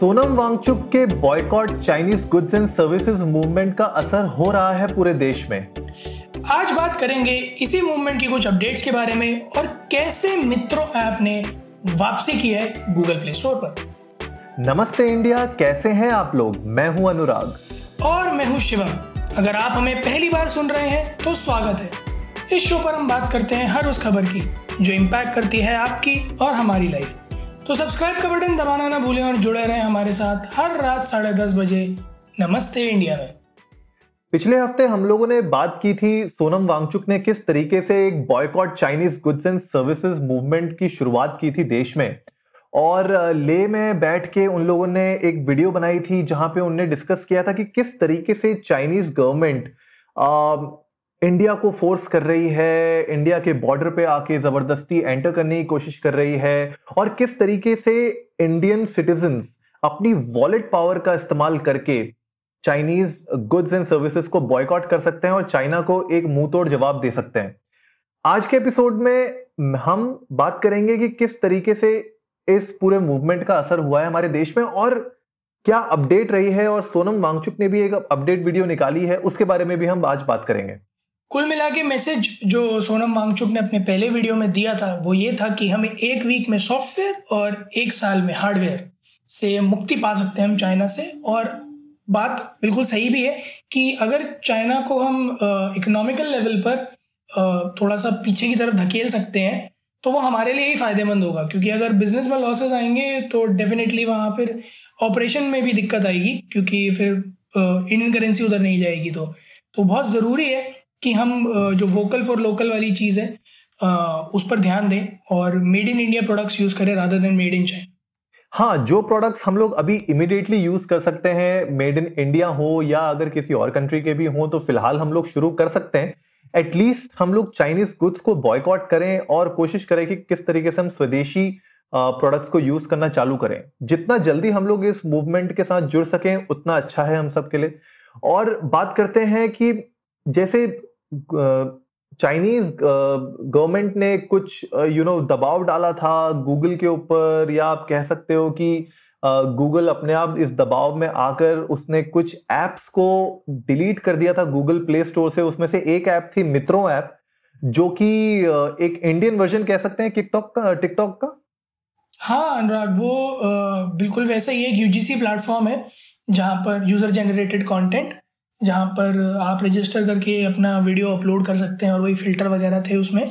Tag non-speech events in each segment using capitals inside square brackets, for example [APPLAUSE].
सोनम वांगचुक के boycott Chinese goods and services movement का असर हो रहा है पूरे देश में। आज बात करेंगे इसी मूवमेंट की कुछ अपडेट्स के बारे में और कैसे मित्रों ऐप ने वापसी की है गूगल प्ले स्टोर पर। नमस्ते इंडिया कैसे हैं आप लोग? मैं हूँ अनुराग। और मैं हूँ शिवम। अगर आप हमें पहली बार सुन रहे हैं तो स्वागत है। इस शो पर हम बात करते हैं हर उस खबर की जो इम्पैक्ट करती है आपकी और हमारी लाइफ तो सब्सक्राइब का बटन दबाना ना भूलें और जुड़े रहें हमारे साथ हर रात साढ़े दस बजे नमस्ते इंडिया में। पिछले हफ़्ते हम लोगों ने बात की थी सोनम वांगचुक ने किस तरीके से एक boycott Chinese goods and services movement की शुरुआत की थी देश में। और ले में बैठ के उन लोगों ने एक वीडियो बनाई थी जहाँ पे उनने डिस्कस किया था कि किस तरीके से चाइनीज़ गवर्नमेंट इंडिया को फोर्स कर रही है, इंडिया के बॉर्डर पे आके ज़बरदस्ती एंटर करने की कोशिश कर रही है। और किस तरीके से इंडियन सिटीजन अपनी वॉलेट पावर का इस्तेमाल करके चाइनीज़ गुड्स एंड सर्विसेज़ को बॉयकॉट कर सकते हैं और चाइना को एक मुँह तोड़ जवाब दे सकते हैं। आज के एपिसोड में हम बात करेंगे कि किस तरीके से इस पूरे मूवमेंट का असर हुआ है हमारे देश में और क्या अपडेट रही है और सोनम वांगचुक ने भी एक अपडेट वीडियो निकाली है, उसके बारे में भी हम आज बात करेंगे। कुल मिला के मैसेज जो सोनम वांगचुक ने अपने पहले वीडियो में दिया था, वो ये था कि हमें एक वीक में सॉफ्टवेयर और एक साल में हार्डवेयर से मुक्ति पा सकते हैं हम चाइना से। और बात बिल्कुल सही भी है कि अगर चाइना को हम इकोनॉमिकल लेवल पर थोड़ा सा पीछे की तरफ़ धकेल सकते हैं तो वो हमारे लिए ही फ़ायदेमंद होगा। क्योंकि अगर बिज़नेस में लॉसेस आएँगे तो डेफिनेटली वहाँ फिर ऑपरेशन में भी दिक्कत आएगी, क्योंकि फिर इंडियन करेंसी उधर नहीं जाएगी तो। तो बहुत ज़रूरी है कि हम जो वोकल फॉर लोकल वाली चीज़ है उस पर ध्यान दें और made in India products use करें rather than made in China हाँ जो प्रोडक्ट्स हम लोग अभी इमिडिएटली यूज़ कर सकते हैं मेड इन इंडिया हो या अगर किसी और कंट्री के भी हो तो फ़िलहाल हम लोग शुरू कर सकते हैं। एटलीस्ट हम लोग चाइनीज़ गुड्स को बॉयकॉट करें और कोशिश करें कि किस तरीके से हम स्वदेशी प्रोडक्ट्स को यूज़ करना चालू करें। जितना जल्दी हम लोग इस मूवमेंट के साथ जुड़ सकें, उतना अच्छा है हम सबके लिए। और बात करते हैं कि जैसे चाइनीज़ गवर्नमेंट ने कुछ यू नो दबाव डाला था गूगल के ऊपर, या आप कह सकते हो कि गूगल अपने आप इस दबाव में आकर उसने कुछ एप्स को डिलीट कर दिया था गूगल प्ले स्टोर से। उसमें से एक ऐप थी मित्रों ऐप जो कि एक इंडियन वर्जन कह सकते हैं टिकटॉक का टिकटॉक का? हाँ अनुराग, वो बिल्कुल वैसे ही एक यूजीसी प्लेटफॉर्म है, जहाँ पर यूज़र जनरेटेड कंटेंट जहाँ पर आप रजिस्टर करके अपना वीडियो अपलोड कर सकते हैं और वही फ़िल्टर वगैरह थे उसमें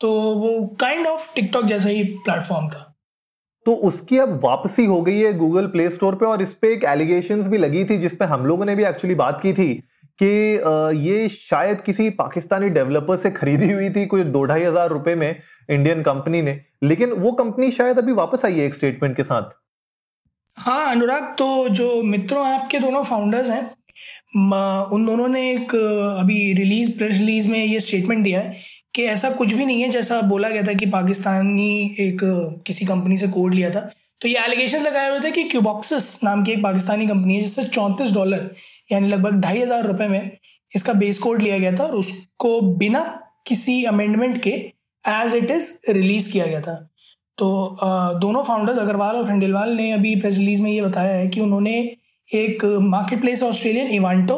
तो वो काइंड ऑफ़ टिकटॉक जैसा ही प्लेटफॉर्म था। तो उसकी अब वापसी हो गई है गूगल प्ले स्टोर पे और इस पे एक एलिगेशन भी लगी थी जिसपे हम लोगों ने भी एक्चुअली बात की थी कि ये शायद किसी पाकिस्तानी डेवलपर से खरीदी हुई थी कुछ दो ढाई हज़ार रुपए में इंडियन कंपनी ने। लेकिन वो कंपनी शायद अभी वापस आई है एक स्टेटमेंट के साथ। हाँ अनुराग तो जो मित्रों ऐप के दोनों फाउंडर्स हैं उन दोनों ने एक, अभी रिलीज़ प्रेस रिलीज़ में ये स्टेटमेंट दिया है कि ऐसा कुछ भी नहीं है जैसा बोला गया था कि पाकिस्तानी एक, किसी कंपनी से कोड लिया था। तो ये एलिगेशन लगाए हुए थे कि क्यूबॉक्सिस नाम की एक पाकिस्तानी कंपनी है जिससे चौंतीस डॉलर यानी लगभग ढाई हज़ार रुपये में इसका बेस कोड लिया गया था और उसको बिना किसी अमेंडमेंट के एज इट इज़ रिलीज़ किया गया था। तो दोनों फाउंडर्स अग्रवाल और खंडेलवाल ने अभी प्रेस रिलीज़ में ये बताया है कि उन्होंने एक मार्केट प्लेस ऑस्ट्रेलियन, इवांटो।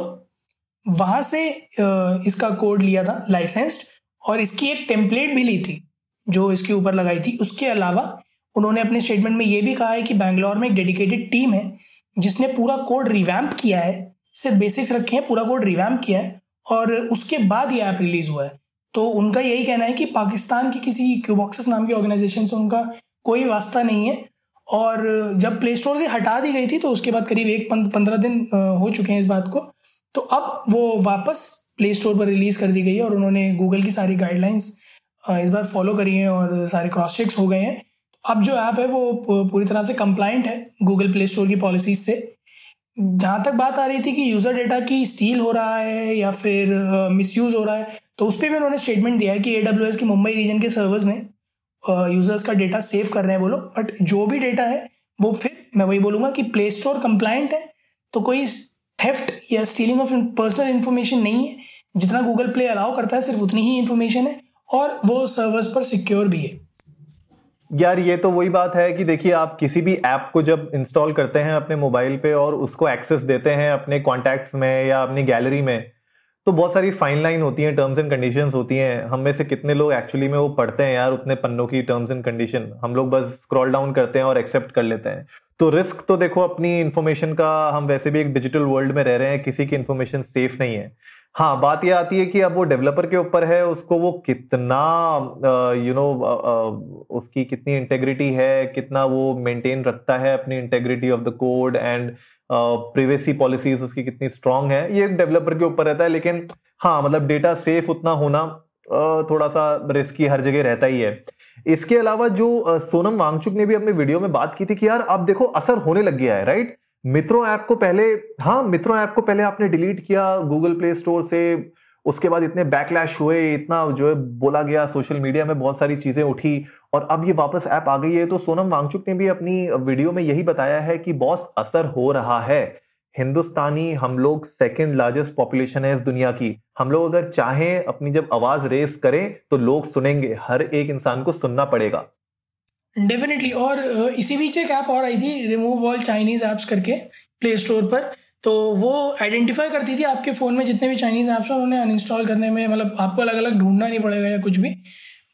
वहाँ से इसका कोड लिया था, लाइसेंस्ड, और इसकी एक टेम्पलेट भी ली थी, जो इसके ऊपर लगाई थी। उसके अलावा उन्होंने अपने स्टेटमेंट में ये भी कहा है कि बैंगलोर में एक डेडिकेटेड टीम है, जिसने पूरा कोड रिवैम्प किया है, सिर्फ़ बेसिक्स रखे हैं, पूरा कोड रिवैम्प किया है, और उसके बाद ये ऐप रिलीज़ हुआ है। तो उनका यही कहना है कि पाकिस्तान की किसी क्यूबॉक्सेस नाम की ऑर्गेनाइजेशन से उनका कोई वास्ता नहीं है। और जब प्ले स्टोर से हटा दी गई थी तो उसके बाद करीब एक पंद्रह दिन हो चुके हैं इस बात को। तो अब वो वापस प्ले स्टोर पर रिलीज़ कर दी गई है और उन्होंने गूगल की सारी गाइडलाइंस इस बार फॉलो करी हैं और सारे क्रॉस चेक्स हो गए हैं। अब जो ऐप है वो पूरी तरह से कंप्लाइंट है गूगल प्ले स्टोर की पॉलिसीज़ से। जहाँ तक बात आ रही थी कि यूज़र डेटा की स्टील हो रहा है या फिर मिसयूज़ हो रहा है तो उस पर भी उन्होंने स्टेटमेंट दिया है कि ए की मुंबई रीजन के सर्वर्स में यूज़र्स का डेटा सेव कर रहे हैं वो लोग बट जो भी डेटा है, वो फिर, मैं वही बोलूँगा कि प्ले स्टोर कंप्लाइंट है तो कोई थेफ्ट या स्टीलिंग ऑफ़ पर्सनल इन्फॉर्मेशन नहीं है। जितना गूगल प्ले अलाउ करता है, सिर्फ़ उतनी ही इन्फॉर्मेशन है, और वो सर्वर्स पर सिक्योर भी है। यार, ये तो वही बात है कि देखिए, आप किसी भी ऐप को जब इंस्टॉल करते हैं अपने मोबाइल पे और उसको एक्सेस देते हैं अपने कॉन्टैक्ट्स में या अपनी गैलरी में तो बहुत सारी फाइन लाइन होती हैं टर्म्स एंड कंडीशंस होती हैं। हम में से कितने लोग एक्चुअली में वो पढ़ते हैं यार, उतने पन्नों की टर्म्स एंड कंडीशन हम लोग बस स्क्रॉल डाउन करते हैं और एक्सेप्ट कर लेते हैं। तो रिस्क तो देखो, अपनी इन्फॉर्मेशन का हम वैसे भी एक डिजिटल वर्ल्ड में रह रहे हैं, किसी की इन्फॉर्मेशन सेफ़ नहीं है। हाँ बात यह आती है कि अब वो डेवलपर के ऊपर है, उसको वो कितना यू नो उसकी कितनी इंटेग्रिटी है, कितना वो मेंटेन रखता है अपनी integrity of the code and privacy policies उसकी कितनी स्ट्रांग है, ये एक डेवलपर के ऊपर रहता है, लेकिन हाँ मतलब डेटा सेफ़ उतना होना थोड़ा सा रिस्की हर जगह रहता ही है। इसके अलावा जो सोनम वांगचुक ने भी अपने वीडियो में बात की थी कि यार अब देखो, असर होने लग गया है राइट मित्रों ऐप को पहले हाँ मित्रों ऐप को पहले आपने डिलीट किया गूगल प्ले स्टोर से, उसके बाद इतने बैकलैश हुए, इतना जो है बोला गया सोशल मीडिया में बहुत सारी चीज़ें उठी और अब ये वापस ऐप आ गई है तो सोनम वांगचुक ने भी अपनी वीडियो में यही बताया है कि बॉस असर हो रहा है। हिंदुस्तानी हम लोग सेकेंड लार्जेस्ट पॉपुलेशन है इस दुनिया की। हम लोग अगर चाहें अपनी जब आवाज़ रेस करें तो लोग सुनेंगे। हर एक इंसान को सुनना पड़ेगा। डेफिनेटली और इसी बीच एक ऐप और आई थी रिमूव ऑल चाइनीज़ ऐप्स करके प्ले स्टोर पर। तो वो आइडेंटिफाई करती थी आपके फ़ोन में जितने भी चाइनीज़ ऐप्स हैं, उन्हें अनइंस्टॉल करने में मतलब आपको अलग अलग ढूंढना नहीं पड़ेगा या कुछ भी।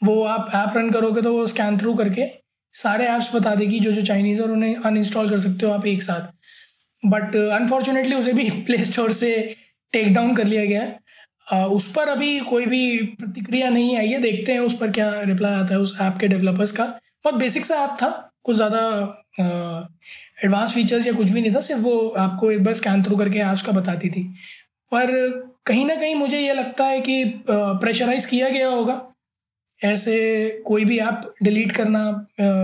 वो आप ऐप रन करोगे तो वो स्कैन थ्रू करके सारे ऐप्स बता देगी जो जो चाइनीज़ और उन्हें अनइंस्टॉल कर सकते हो आप एक साथ। बट अनफॉर्चुनेटली उसे भी [LAUGHS] प्ले स्टोर से टेक डाउन कर लिया गया है। उस पर अभी कोई भी प्रतिक्रिया नहीं आई है। देखते हैं उस पर क्या रिप्लाई आता है उस ऐप के डेवलपर्स का। बहुत बेसिक सा ऐप था। कुछ ज़्यादा एडवांस फीचर्स या कुछ भी नहीं था। सिर्फ़ वो आपको एक बार स्कैन थ्रू करके ऐप्स का बताती थी। पर कहीं ना कहीं मुझे ये लगता है कि प्रेशराइज किया गया होगा। ऐसे कोई भी ऐप डिलीट करना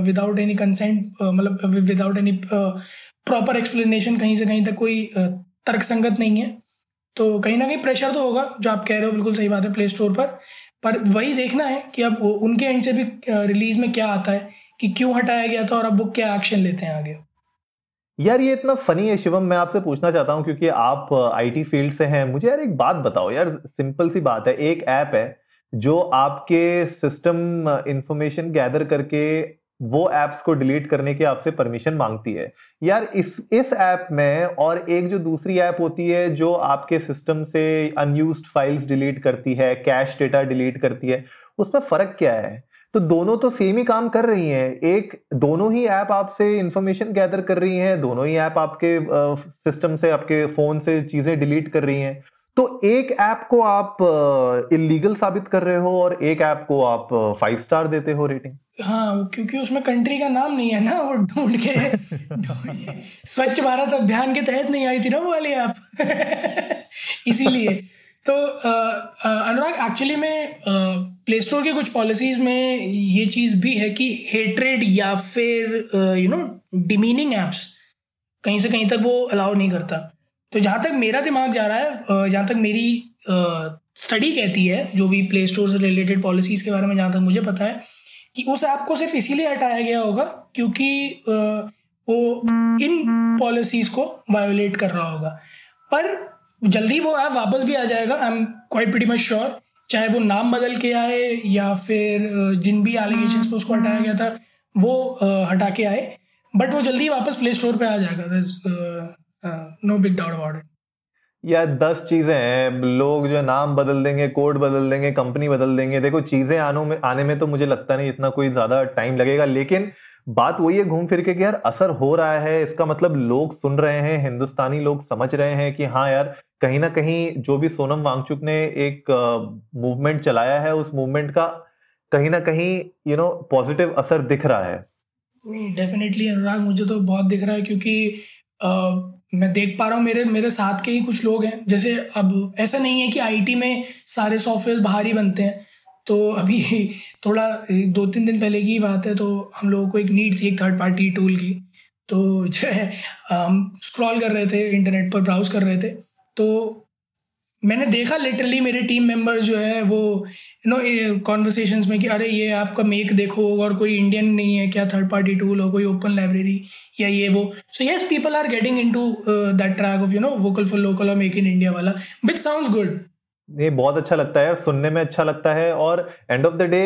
विदाउट एनी कंसेंट मतलब विदाउट एनी प्रॉपर एक्सप्लेनेशन कहीं से कहीं तक कोई तर्क संगत नहीं है। तो कहीं ना कहीं प्रेशर तो होगा, जो आप कह रहे हो, बिल्कुल सही बात है प्ले स्टोर पर। पर वही देखना है कि अब उनके एंड से भी रिलीज़ में क्या आता है, कि क्यों हटाया गया था और अब वो क्या एक्शन लेते हैं आगे। यार, ये इतना फनी है शिवम, मैं आपसे पूछना चाहता हूँ, क्योंकि आप आईटी फ़ील्ड से हैं। मुझे यार एक बात बताओ, यार सिंपल सी बात है, एक ऐप है जो आपके सिस्टम इंफॉर्मेशन गैदर करके वो एप्स को डिलीट करने की आपसे परमिशन मांगती है। यार इस इस ऐप में और एक जो दूसरी ऐप होती है जो आपके सिस्टम से अनयूज फाइल्स डिलीट करती है कैश डेटा डिलीट करती है उसमें फ़र्क क्या है? तो दोनों तो सेम ही काम कर रही हैं। एक, दोनों ही ऐप आपसे इंफॉर्मेशन गैदर कर रही हैं, दोनों ही ऐप आपके सिस्टम से, आपके फ़ोन से चीज़ें डिलीट कर रही हैं। तो एक ऐप को आप इलीगल साबित कर रहे हो और एक ऐप को आप फाइव स्टार देते हो रेटिंग हाँ क्योंकि उसमें कंट्री का नाम नहीं है ना वो [LAUGHS] ढूंढ के स्वच्छ भारत अभियान के तहत नहीं आई थी ना वो वाली ऐप। [LAUGHS] इसीलिए। तो अनुराग एक्चुअली में प्ले स्टोर के कुछ पॉलिसीज़ में ये चीज़ भी है कि हेट्रेड या फिर यू नो डिमीनिंग एप्स कहीं से कहीं तक वो अलाउ नहीं करता। तो जहाँ तक मेरा दिमाग जा रहा है जहाँ तक मेरी स्टडी कहती है, जो भी प्ले स्टोर से रिलेटेड पॉलिसीज़ के बारे में जहाँ तक मुझे पता है, कि उस ऐप को सिर्फ़ इसीलिए हटाया गया होगा क्योंकि वो इन पॉलिसीज़ को वायोलेट कर रहा होगा। पर जल्दी वो ऐप वापस भी आ जाएगा I am quite pretty much sure चाहे वो नाम बदल के आए या फिर जिन भी एलिगेशन पर उसको हटाया गया था, वो हटा के आए बट वो जल्दी वापस प्ले स्टोर पर आ जाएगा। No big doubt about it या दस चीज़ें हैं। लोग जो नाम बदल देंगे कोड बदल देंगे कंपनी बदल देंगे। देखो चीज़ें आने में आने में तो मुझे लगता नहीं इतना कोई ज़्यादा टाइम लगेगा लेकिन बात वही है घूम फिर के कि यार असर हो रहा है। इसका मतलब लोग सुन रहे हैं हिंदुस्तानी लोग समझ रहे हैं कि हाँ यार कहीं ना कहीं जो भी सोनम वांगचुक ने एक मूवमेंट चलाया है उस मूवमेंट का कहीं ना कहीं यू नो पॉजिटिव असर दिख रहा है। नहीं डेफिनेटली अनुराग मुझे तो बहुत दिख रहा है क्योंकि मैं देख पा रहा हूँ, मेरे मेरे साथ के ही कुछ लोग हैं। जैसे अब ऐसा नहीं है कि आईटी में सारे सॉफ्टवेयर बाहर ही बनते हैं। तो अभी [LAUGHS] थोड़ा दो तीन दिन पहले की बात है तो हम लोगों को एक नीड थी, एक थर्ड पार्टी टूल की। तो [LAUGHS] जो है, हम स्क्रॉल कर रहे थे इंटरनेट पर ब्राउज कर रहे थे। तो मैंने देखा लिटरली मेरे टीम मेंबर्स जो है, वो नो कॉन्वर्सेशन में कि अरे ये आपका मेक देखो और कोई इंडियन नहीं है, क्या थर्ड पार्टी टूल हो, कोई ओपन लाइब्रेरी या ये वो। So yes people are getting into that track of you know vocal for local और मेक इन इंडिया वाला विच साउंड गुड ये बहुत अच्छा लगता है, सुनने में अच्छा लगता है और end of the day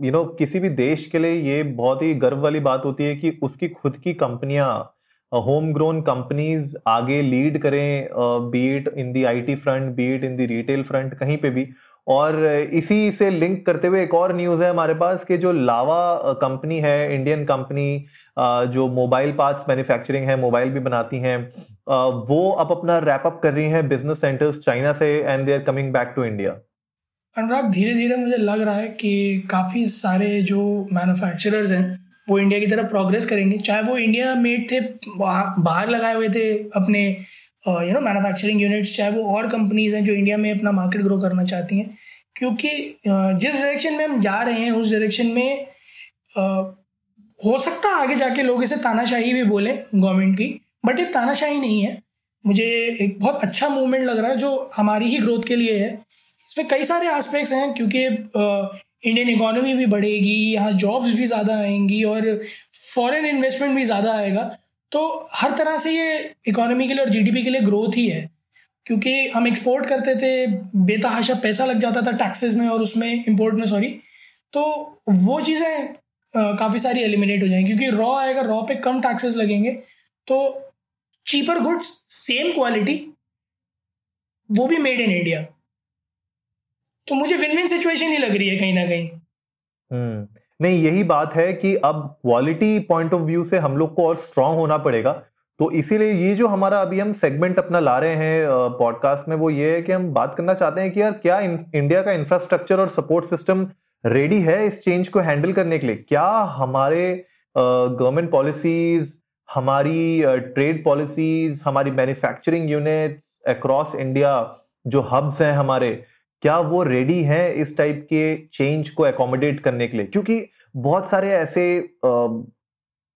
you know किसी भी देश के लिए ये बहुत ही गर्व वाली बात होती है कि उसकी खुद की कंपनियाँ होम ग्रोन कंपनीज़ आगे लीड करें beat in the IT front beat in the retail front कहीं पे भी। और इसी से लिंक करते हुए एक और न्यूज़ है हमारे पास कि जो लावा कंपनी है, इंडियन कंपनी जो मोबाइल पार्ट्स मैन्युफैक्चरिंग है, मोबाइल भी बनाती हैं वो अब अपना रैप अप कर रही हैं बिज़नेस सेंटर्स चाइना से and they are coming back to India Anurag धीरे धीरे मुझे लग रहा है कि काफ़ी सारे जो मैन्युफैक्चरर्स हैं, वो इंडिया की तरफ़ प्रोग्रेस करेंगे। चाहे वो इंडिया मेड थे बाहर लगाए हुए थे अपने यू नो मैन्युफैक्चरिंग यूनिट्स चाहे वो और कंपनीज़ हैं जो इंडिया में अपना मार्केट ग्रो करना चाहती हैं। क्योंकि जिस डायरेक्शन में हम जा रहे हैं, उस डायरेक्शन में हो सकता है आगे जाके लोग इसे तानाशाही भी बोले गवर्नमेंट की बट ये तानाशाही नहीं है। मुझे एक बहुत अच्छा मूवमेंट लग रहा है जो हमारी ही ग्रोथ के लिए है। इसमें कई सारे एस्पेक्ट्स हैं, क्योंकि इंडियन इकोनॉमी भी बढ़ेगी, यहाँ जॉब्स भी ज़्यादा आएँगी और फॉरेन इन्वेस्टमेंट भी ज़्यादा आएगा। तो हर तरह से ये इकोनॉमी के लिए और जीडीपी के लिए ग्रोथ ही है, क्योंकि हम एक्सपोर्ट करते थे, बेतहाशा पैसा लग जाता था टैक्सेस में और उसमें इम्पोर्ट में सॉरी तो वो चीज़ें काफ़ी सारी एलिमिनेट हो जाएँगी, क्योंकि रॉ आएगा रॉ पे कम टैक्सेस लगेंगे तो चीपर गुड्स सेम क्वालिटी वो भी मेड इन इंडिया तो मुझे विन विन सिचुएशन ही लग रही है कहीं ना कहीं। हम्म। नहीं, यही बात है कि अब क्वालिटी पॉइंट ऑफ़ व्यू से हम लोग को और स्ट्रांग होना पड़ेगा। तो इसीलिए ये जो हमारा अभी हम सेगमेंट अपना ला रहे हैं पॉडकास्ट में, वो ये है कि हम बात करना चाहते हैं कि यार क्या इंडिया का इंफ्रास्ट्रक्चर और सपोर्ट सिस्टम रेडी है इस चेंज को हैंडल करने के लिए? क्या हमारे गवर्नमेंट पॉलिसीज़ हमारी ट्रेड पॉलिसीज़ हमारी मैन्युफैक्चरिंग यूनिट्स अक्रॉस इंडिया जो हब्स हैं हमारे क्या वो रेडी हैं इस टाइप के चेंज को एकोमोडेट करने के लिए? क्योंकि बहुत सारे ऐसे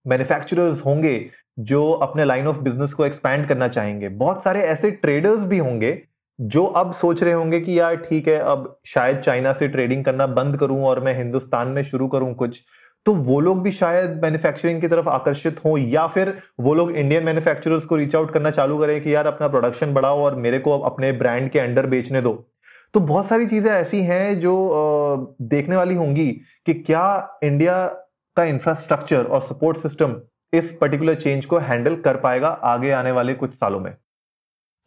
मैन्युफैक्चरर्स uh, होंगे जो अपने लाइन ऑफ़ बिज़नेस को एक्सपैंड करना चाहेंगे। बहुत सारे ऐसे ट्रेडर्स भी होंगे जो अब सोच रहे होंगे कि यार ठीक है अब शायद चाइना से ट्रेडिंग करना बंद करूँ और मैं हिंदुस्तान में शुरू करूँ कुछ। तो वो लोग भी शायद मैन्युफैक्चरिंग की तरफ़ आकर्षित हों या फिर वो लोग इंडियन मैन्युफैक्चरर्स को रीच आउट करना चालू करें कि यार अपना प्रोडक्शन बढ़ाओ और मेरे को अपने ब्रांड के अंडर बेचने दो। तो बहुत सारी चीज़ें ऐसी हैं जो देखने वाली होंगी कि क्या इंडिया का इंफ्रास्ट्रक्चर और सपोर्ट सिस्टम इस पर्टिकुलर चेंज को हैंडल कर पाएगा आगे आने वाले कुछ सालों में।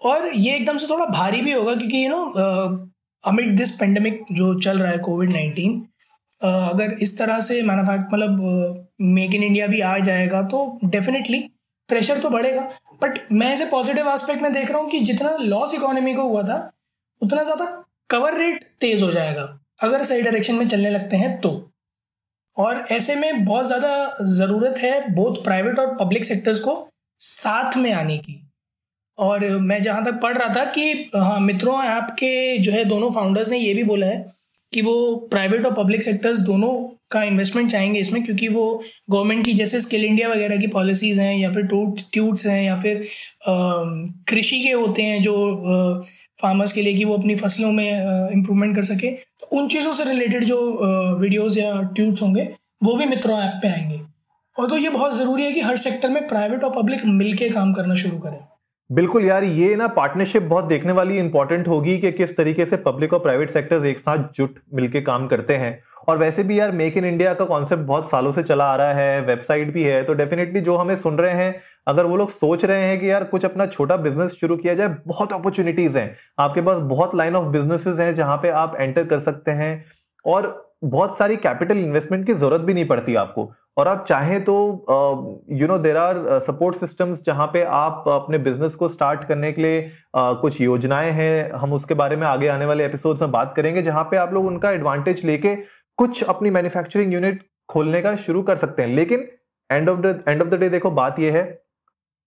और ये एकदम से थोड़ा भारी भी होगा क्योंकि you know amid this pandemic जो चल रहा है कोविड नाइन्टीन अगर इस तरह से मैनुफैक्ट मतलब मेक इन इंडिया भी आ जाएगा तो डेफिनेटली प्रेशर तो बढ़ेगा। बट मैं ऐसे पॉजिटिव एस्पेक्ट में देख रहा हूँ कि जितना लॉस इकोनॉमी को हुआ था, उतना ज़्यादा कवर रेट तेज हो जाएगा, अगर सही डायरेक्शन में चलने लगते हैं तो। और ऐसे में बहुत ज़्यादा ज़रूरत है बोथ प्राइवेट और पब्लिक सेक्टर्स को साथ में आने की। और मैं जहाँ तक पढ़ रहा था कि हाँ मित्रों ऐप के जो है दोनों फाउंडर्स ने ये भी बोला है कि वो प्राइवेट और पब्लिक सेक्टर्स दोनों का इन्वेस्टमेंट चाहेंगे इसमें, क्योंकि वो गवर्नमेंट की जैसे स्किल इंडिया वगैरह की पॉलिसीज़ हैं, या फिर टूट ट्यूट्स हैं, या फिर कृषि के होते हैं जो फार्मर्स के लिए कि वो अपनी फ़सलों में इम्प्रूवमेंट कर सके। तो उन चीज़ों से रिलेटेड जो वीडियोस या ट्यूट्स होंगे, वो भी मित्रों ऐप पे आएँगे। और तो ये बहुत ज़रूरी है कि हर सेक्टर में प्राइवेट और पब्लिक मिलके काम करना शुरू करें। बिल्कुल यार, ये ना पार्टनरशिप बहुत देखने वाली इंपॉर्टेंट होगी कि किस तरीके से पब्लिक और प्राइवेट सेक्टर्स एक साथ जुट मिलके काम करते हैं। और वैसे भी यार मेक इन इंडिया का कॉन्सेप्ट बहुत सालों से चला आ रहा है वेबसाइट भी है तो डेफिनेटली जो हमें सुन रहे हैं अगर वो लोग सोच रहे हैं कि यार कुछ अपना छोटा बिज़नेस शुरू किया जाए बहुत अपॉर्चुनिटीज़ हैं। आपके पास बहुत लाइन ऑफ़ बिजनेसेस हैं जहाँ पे आप एंटर कर सकते हैं और बहुत सारी कैपिटल इन्वेस्टमेंट की ज़रूरत भी नहीं पड़ती आपको। और आप चाहें तो you know there are support systems जहाँ पे आप अपने बिज़नेस को स्टार्ट करने के लिए uh, कुछ योजनाएँ हैं। हम उसके बारे में आगे आने वाले एपिसोड्स में बात करेंगे जहाँ पे आप लोग उनका एडवांटेज लेके कुछ अपनी मैन्युफैक्चरिंग यूनिट खोलने का शुरू कर सकते हैं। लेकिन end of the end of the day देखो, बात यह है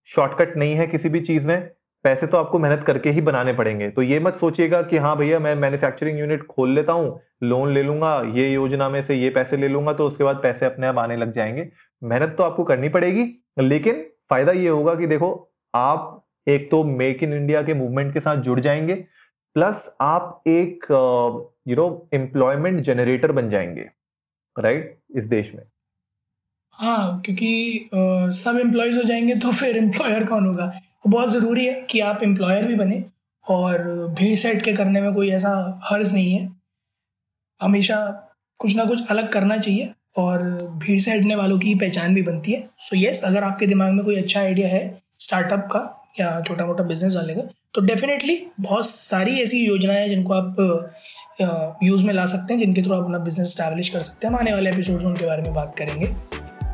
शॉर्टकट नहीं है किसी भी चीज़ में, पैसे तो आपको मेहनत करके ही बनाने पड़ेंगे। तो ये मत सोचिएगा कि हाँ भैया, मैं मैन्युफैक्चरिंग यूनिट खोल लेता हूँ लोन ले लूँगा, ये योजना में से ये पैसे ले लूँगा तो उसके बाद पैसे अपने आप आने लग जाएँगे। मेहनत तो आपको करनी पड़ेगी, लेकिन फ़ायदा ये होगा कि देखो, आप एक तो मेक इन इंडिया के मूवमेंट के साथ जुड़ जाएँगे प्लस आप एक यू नो एम्प्लॉयमेंट जनरेटर बन जाएँगे राइट right? इस देश में। हाँ क्योंकि आ, सब एम्प्लॉयज़ हो जाएँगे तो फिर एम्प्लॉयर कौन होगा? तो बहुत ज़रूरी है कि आप एम्प्लॉयर भी बने और भीड़ सेट के करने में कोई ऐसा हर्ज नहीं है। हमेशा कुछ ना कुछ अलग करना चाहिए और भीड़ से हटने वालों की पहचान भी बनती है। सो so येस yes, अगर आपके दिमाग में कोई अच्छा आइडिया है स्टार्टअप का या छोटा मोटा बिज़नेस डालने का तो डेफिनेटली बहुत सारी ऐसी योजनाएँ हैं जिनको आप यूज़ में ला सकते हैं जिनके थ्रू आप अपना बिज़नेस स्टैब्लिश कर सकते हैं। हम आने वाले एपिसोड में उनके बारे में बात करेंगे।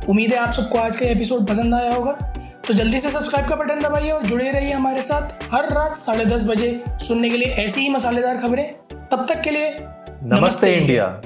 उम्मीद है आप सबको आज का एपिसोड पसंद आया होगा। तो जल्दी से सब्सक्राइब का बटन दबाइए और जुड़े रहिए हमारे साथ हर रात साढ़े दस बजे सुनने के लिए ऐसी ही मसालेदार खबरें। तब तक के लिए नमस्ते, नमस्ते। इंडिया।